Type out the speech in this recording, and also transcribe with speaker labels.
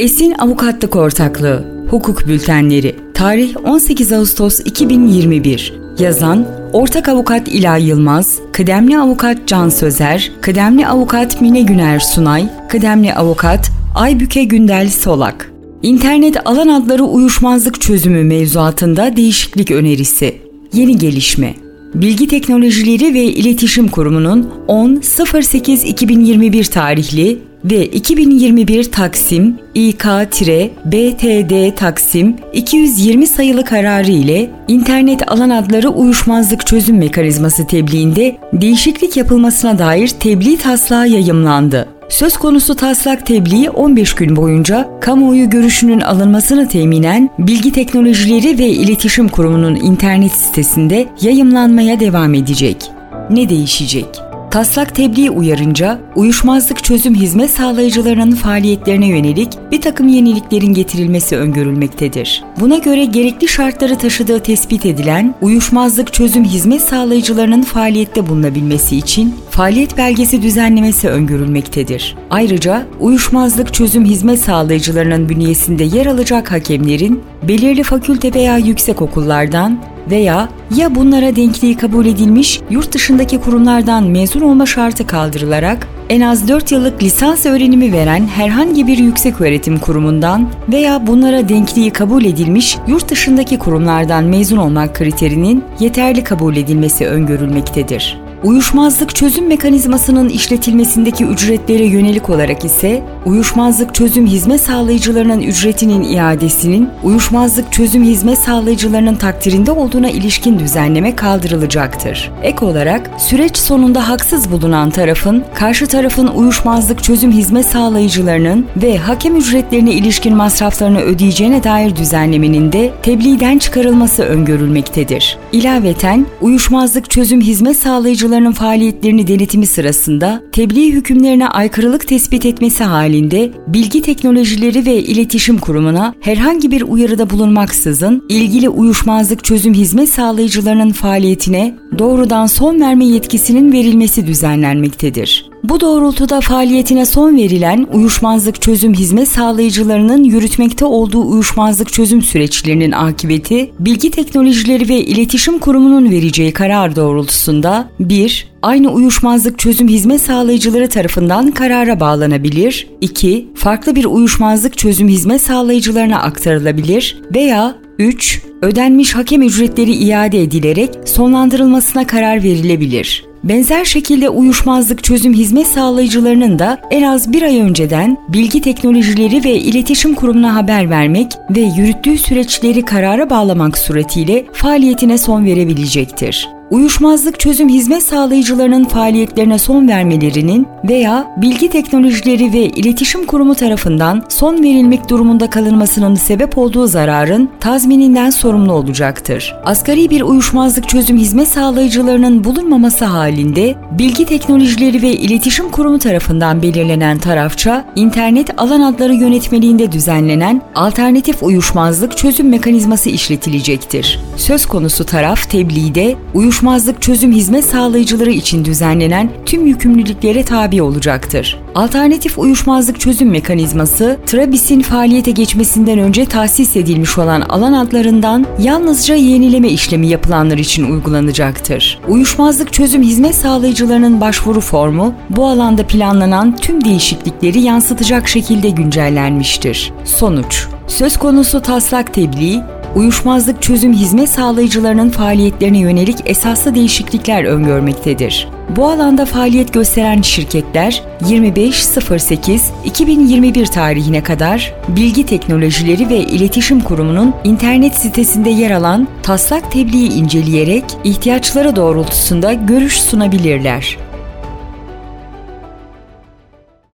Speaker 1: Esin Avukatlık Ortaklığı Hukuk Bültenleri Tarih 18 Ağustos 2021 Yazan Ortak Avukat İlay Yılmaz, Kıdemli Avukat Can Sözer, Kıdemli Avukat Mine Güner Sunay, Kıdemli Avukat Aybüke Gündel Solak. İnternet alan adları uyuşmazlık çözümü mevzuatında değişiklik önerisi. Yeni gelişme. Bilgi Teknolojileri ve İletişim Kurumu'nun 10.08.2021 tarihli ve 2021 Taksim İK-BTD Taksim 220 sayılı kararı ile internet alan adları uyuşmazlık çözüm mekanizması tebliğinde değişiklik yapılmasına dair tebliğ taslağı yayımlandı. Söz konusu taslak tebliği 15 gün boyunca kamuoyu görüşünün alınmasını teminen Bilgi Teknolojileri ve İletişim Kurumu'nun internet sitesinde yayımlanmaya devam edecek. Ne değişecek? Taslak tebliğ uyarınca uyuşmazlık çözüm hizmet sağlayıcılarının faaliyetlerine yönelik bir takım yeniliklerin getirilmesi öngörülmektedir. Buna göre gerekli şartları taşıdığı tespit edilen uyuşmazlık çözüm hizmet sağlayıcılarının faaliyette bulunabilmesi için faaliyet belgesi düzenlemesi öngörülmektedir. Ayrıca uyuşmazlık çözüm hizmet sağlayıcılarının bünyesinde yer alacak hakemlerin belirli fakülte veya yüksek okullardan veya ya bunlara denkliği kabul edilmiş yurt dışındaki kurumlardan mezun olma şartı kaldırılarak en az 4 yıllık lisans öğrenimi veren herhangi bir yüksek öğretim kurumundan veya bunlara denkliği kabul edilmiş yurt dışındaki kurumlardan mezun olmak kriterinin yeterli kabul edilmesi öngörülmektedir. Uyuşmazlık çözüm mekanizmasının işletilmesindeki ücretlere yönelik olarak ise uyuşmazlık çözüm hizmet sağlayıcılarının ücretinin iadesinin uyuşmazlık çözüm hizmet sağlayıcılarının takdirinde olduğuna ilişkin düzenleme kaldırılacaktır. Ek olarak süreç sonunda haksız bulunan tarafın karşı tarafın uyuşmazlık çözüm hizmet sağlayıcılarının ve hakem ücretlerine ilişkin masraflarını ödeyeceğine dair düzenlemenin de tebliğden çıkarılması öngörülmektedir. İlaveten uyuşmazlık çözüm hizmet sağlayıcılarının kurumlarının faaliyetlerini denetimi sırasında tebliğ hükümlerine aykırılık tespit etmesi halinde Bilgi Teknolojileri ve İletişim Kurumu'na herhangi bir uyarıda bulunmaksızın ilgili uyuşmazlık çözüm hizmet sağlayıcılarının faaliyetine doğrudan son verme yetkisinin verilmesi düzenlenmektedir. Bu doğrultuda faaliyetine son verilen uyuşmazlık çözüm hizmet sağlayıcılarının yürütmekte olduğu uyuşmazlık çözüm süreçlerinin akıbeti, Bilgi Teknolojileri ve İletişim Kurumu'nun vereceği karar doğrultusunda 1. Aynı uyuşmazlık çözüm hizmet sağlayıcıları tarafından karara bağlanabilir. 2. Farklı bir uyuşmazlık çözüm hizmet sağlayıcılarına aktarılabilir veya 3. Ödenmiş hakem ücretleri iade edilerek sonlandırılmasına karar verilebilir. Benzer şekilde uyuşmazlık çözüm hizmet sağlayıcılarının da en az bir ay önceden Bilgi Teknolojileri ve İletişim Kurumu'na haber vermek ve yürüttüğü süreçleri karara bağlamak suretiyle faaliyetine son verebilecektir uyuşmazlık çözüm hizmet sağlayıcılarının faaliyetlerine son vermelerinin veya Bilgi Teknolojileri ve İletişim Kurumu tarafından son verilmek durumunda kalınmasının sebep olduğu zararın tazmininden sorumlu olacaktır. Asgari bir uyuşmazlık çözüm hizmet sağlayıcılarının bulunmaması halinde Bilgi Teknolojileri ve İletişim Kurumu tarafından belirlenen tarafça internet alan adları yönetmeliğinde düzenlenen alternatif uyuşmazlık çözüm mekanizması işletilecektir. Söz konusu taraf tebliğde uyuş uyuşmazlık çözüm hizmet sağlayıcıları için düzenlenen tüm yükümlülüklere tabi olacaktır. Alternatif uyuşmazlık çözüm mekanizması, Trabis'in faaliyete geçmesinden önce tahsis edilmiş olan alan adlarından yalnızca yenileme işlemi yapılanlar için uygulanacaktır. Uyuşmazlık çözüm hizmet sağlayıcılarının başvuru formu, bu alanda planlanan tüm değişiklikleri yansıtacak şekilde güncellenmiştir. Sonuç Söz konusu taslak tebliğ, uyuşmazlık çözüm hizmet sağlayıcılarının faaliyetlerine yönelik esaslı değişiklikler öngörmektedir. Bu alanda faaliyet gösteren şirketler 25.08.2021 tarihine kadar Bilgi Teknolojileri ve İletişim Kurumu'nun internet sitesinde yer alan taslak tebliği inceleyerek ihtiyaçları doğrultusunda görüş sunabilirler.